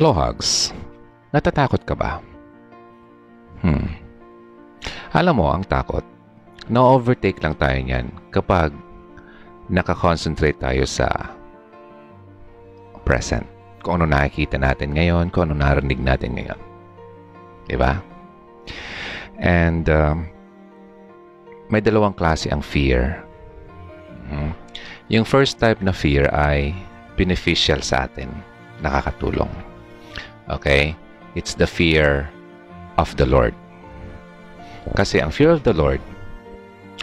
Hello, Hugs. Natatakot ka ba? Hmm. Alam mo, ang takot, na-overtake lang tayo niyan kapag nakakonsentrate tayo sa present. Kung ano nakikita natin ngayon, kung ano narinig natin ngayon. Diba? And um, may dalawang klase ang fear. Hmm. Yung first type na fear ay beneficial sa atin, nakakatulong. Okay? It's the fear of the Lord. Kasi ang fear of the Lord,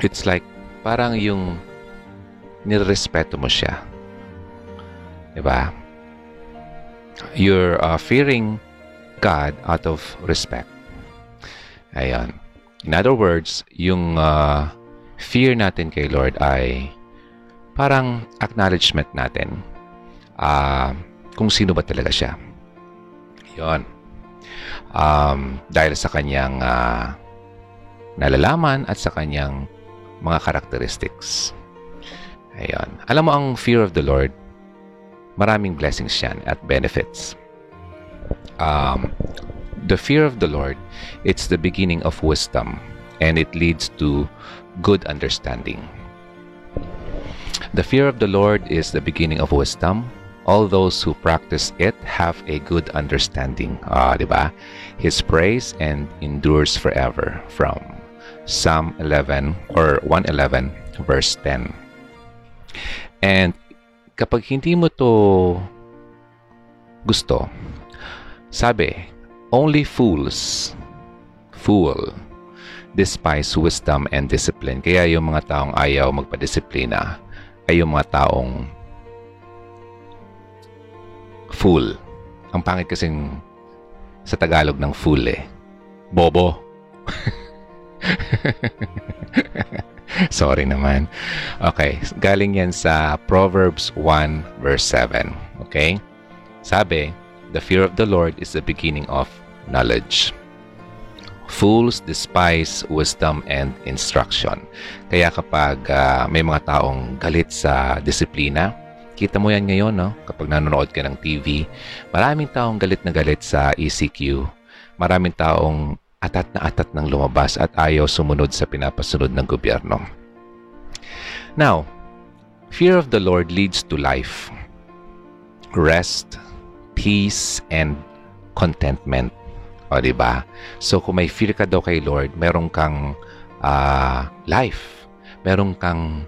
it's like parang yung nirespeto mo siya. Diba? You're uh, fearing God out of respect. Ayan. In other words, yung uh, fear natin kay Lord ay parang acknowledgement natin uh, kung sino ba talaga siya. Yon. Um, dahil sa kanyang uh, nalalaman at sa kanyang mga characteristics. Ayan. Alam mo, ang fear of the Lord, maraming blessings yan at benefits. Um, the fear of the Lord, it's the beginning of wisdom and it leads to good understanding. The fear of the Lord is the beginning of wisdom. All those who practice it have a good understanding. Ah, di ba? His praise and endures forever. From Psalm 11 or 111 verse 10. And kapag hindi mo to gusto, sabi, only fools, fool, despise wisdom and discipline. Kaya yung mga taong ayaw magpadisiplina, ay yung mga taong fool. Ang pangit kasing sa Tagalog ng fool eh. Bobo. Sorry naman. Okay, galing yan sa Proverbs 1 verse 7. Okay? Sabi, the fear of the Lord is the beginning of knowledge. Fools despise wisdom and instruction. Kaya kapag uh, may mga taong galit sa disiplina, kita mo yan ngayon, no? Kapag nanonood ka ng TV, maraming taong galit na galit sa ECQ. Maraming taong atat na atat ng lumabas at ayaw sumunod sa pinapasunod ng gobyerno. Now, fear of the Lord leads to life, rest, peace, and contentment. O, di ba? So, kung may fear ka daw kay Lord, meron kang uh, life. Meron kang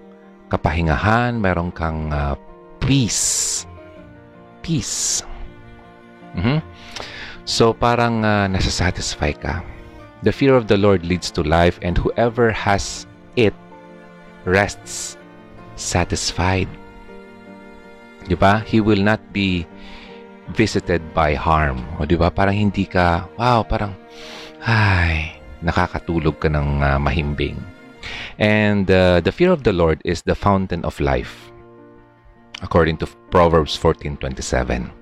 kapahingahan, meron kang uh, peace. Peace. Mm-hmm. So, parang uh, nasa-satisfy ka. The fear of the Lord leads to life and whoever has it rests satisfied. Di ba? He will not be visited by harm. O di ba? Parang hindi ka, wow, parang, ay, nakakatulog ka ng uh, mahimbing. And uh, the fear of the Lord is the fountain of life. According to Proverbs 14:27.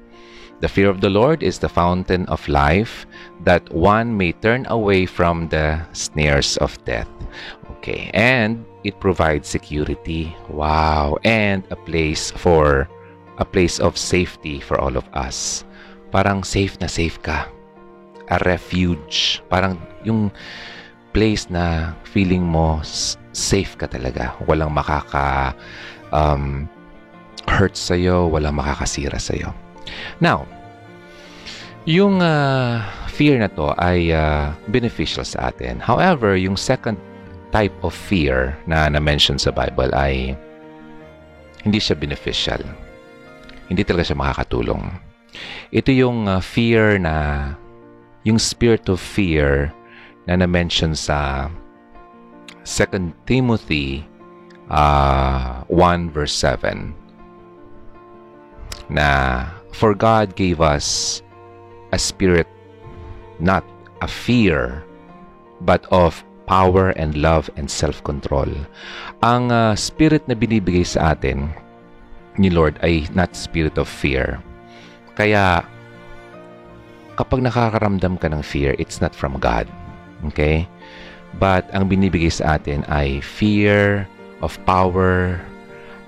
The fear of the Lord is the fountain of life that one may turn away from the snares of death. Okay, and it provides security. Wow, and a place for a place of safety for all of us. Parang safe na safe ka. A refuge. Parang yung place na feeling mo safe ka talaga. Walang makaka um, hurt sa'yo, walang makakasira sa'yo. Now, yung uh, fear na to ay uh, beneficial sa atin. However, yung second type of fear na na-mention sa Bible ay hindi siya beneficial hindi talaga siya makakatulong. Ito yung uh, fear na, yung spirit of fear na na-mention sa 2 Timothy uh, 1 verse 7 na for God gave us a spirit not a fear but of power and love and self-control. Ang uh, spirit na binibigay sa atin ni Lord ay not spirit of fear. Kaya, kapag nakakaramdam ka ng fear, it's not from God. Okay? But ang binibigay sa atin ay fear of power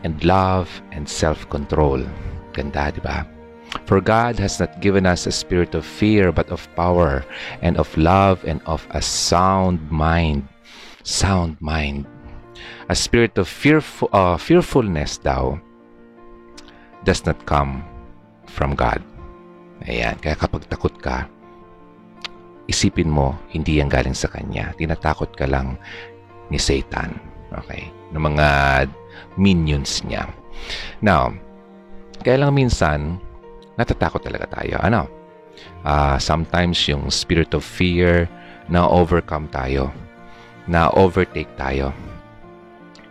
and love and self-control. Ganda, di ba? For God has not given us a spirit of fear, but of power and of love and of a sound mind. Sound mind. A spirit of fearful, uh, fearfulness daw does not come from God. Ayan, kaya kapag takot ka, isipin mo, hindi yan galing sa Kanya. Tinatakot ka lang ni Satan. Okay? Ng mga minions niya. Now, kaya lang minsan, natatakot talaga tayo. Ano? Uh, sometimes yung spirit of fear na overcome tayo. Na overtake tayo.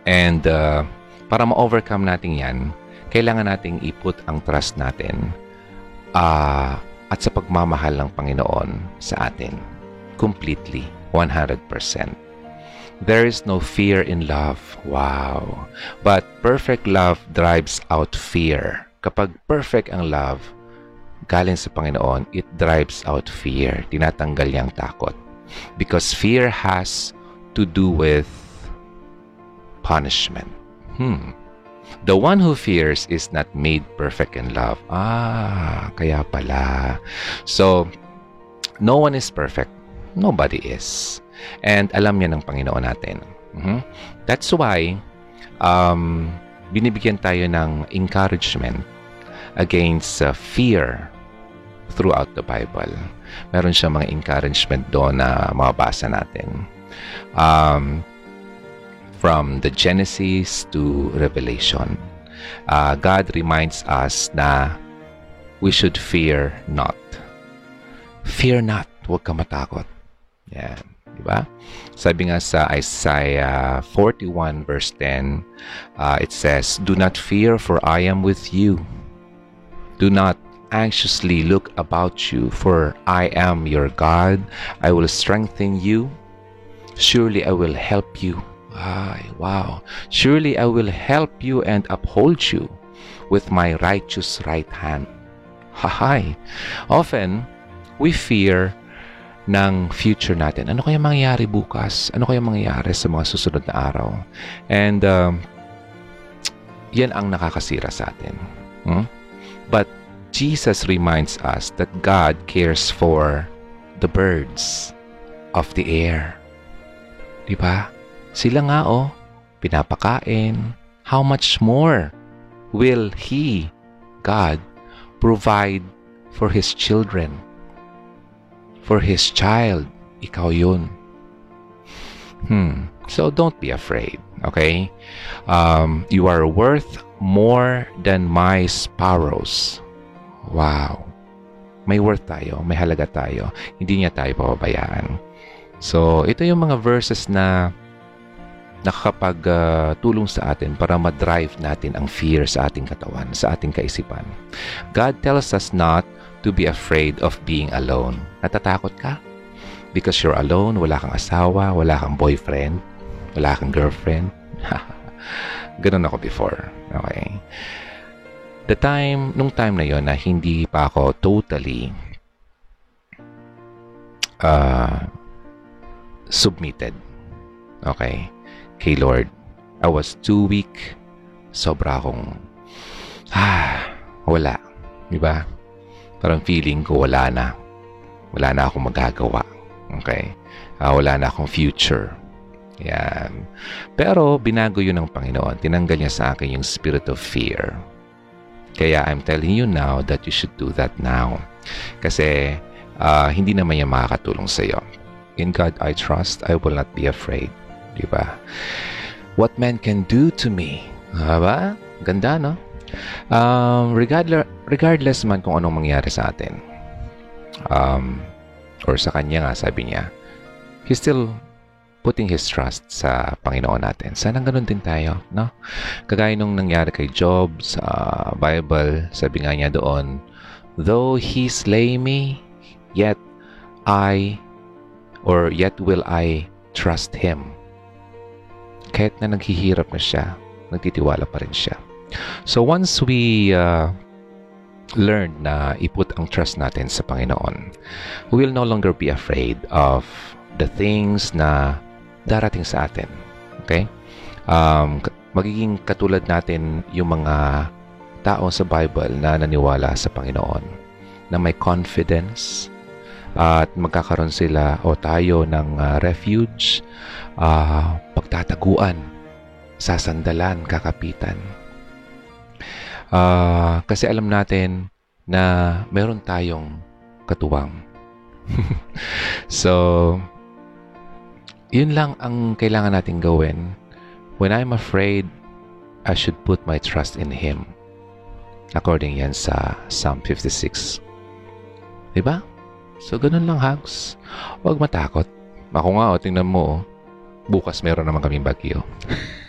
And uh, para ma-overcome natin yan, kailangan nating iput ang trust natin uh, at sa pagmamahal ng Panginoon sa atin. Completely, 100%. There is no fear in love. Wow. But perfect love drives out fear. Kapag perfect ang love, galing sa Panginoon, it drives out fear. Tinatanggal niyang takot. Because fear has to do with punishment. Hmm. The one who fears is not made perfect in love. Ah, kaya pala. So, no one is perfect. Nobody is. And alam niya ng Panginoon natin. Mm-hmm. That's why um, binibigyan tayo ng encouragement against uh, fear throughout the Bible. Meron siya mga encouragement doon na mababasa natin. Um, from the Genesis to Revelation, uh, God reminds us na we should fear not. Fear not. Huwag ka matakot. Yan. Diba? Sabi nga sa Isaiah 41 verse 10, uh, it says, Do not fear for I am with you. Do not anxiously look about you, for I am your God. I will strengthen you. Surely I will help you. Ay, wow. Surely I will help you and uphold you with my righteous right hand. Hahay. Often, we fear ng future natin. Ano kaya mangyayari bukas? Ano kaya mangyayari sa mga susunod na araw? And um, yan ang nakakasira sa atin. Hmm? But Jesus reminds us that God cares for the birds of the air. Di ba? Sila nga oh, pinapakain. How much more will He, God, provide for His children? For His child, ikaw yun. Hmm. So don't be afraid, okay? Um, you are worth more than my sparrows. Wow. May worth tayo, may halaga tayo. Hindi niya tayo pababayaan. So, ito yung mga verses na nakakapag-tulong uh, sa atin para ma-drive natin ang fear sa ating katawan, sa ating kaisipan. God tells us not to be afraid of being alone. Natatakot ka? Because you're alone, wala kang asawa, wala kang boyfriend, wala kang girlfriend. Ganun ako before. Okay. The time, nung time na yon na hindi pa ako totally uh, submitted. Okay. Kay Lord. I was too weak. Sobra akong, ah, wala. Di ba? Parang feeling ko wala na. Wala na akong magagawa. Okay? Uh, wala na akong future. Yan. Pero binago yun ng Panginoon. Tinanggal niya sa akin yung spirit of fear. Kaya I'm telling you now that you should do that now. Kasi uh, hindi naman yan makakatulong sa iyo. In God I trust, I will not be afraid. Di ba? What man can do to me. Diba? Ganda, no? Um, regardless, regardless man kung anong mangyari sa atin, um, or sa kanya nga, sabi niya, he's still putting his trust sa Panginoon natin. Sana ganun din tayo, no? Kagaya nung nangyari kay Job sa Bible, sabi nga niya doon, Though he slay me, yet I, or yet will I trust him. Kahit na naghihirap na siya, nagtitiwala pa rin siya. So once we uh, learn na iput ang trust natin sa Panginoon, we will no longer be afraid of the things na darating sa atin. Okay? Um, magiging katulad natin yung mga tao sa Bible na naniwala sa Panginoon, na may confidence, at magkakaroon sila o tayo ng uh, refuge, uh, pagtataguan, sasandalan, kakapitan. Uh, kasi alam natin na meron tayong katuwang. so, yun lang ang kailangan natin gawin. When I'm afraid, I should put my trust in Him. According yan sa Psalm 56. Diba? So, ganun lang, Hags. Huwag matakot. Ako nga, o, tingnan mo, bukas meron naman kaming bagyo.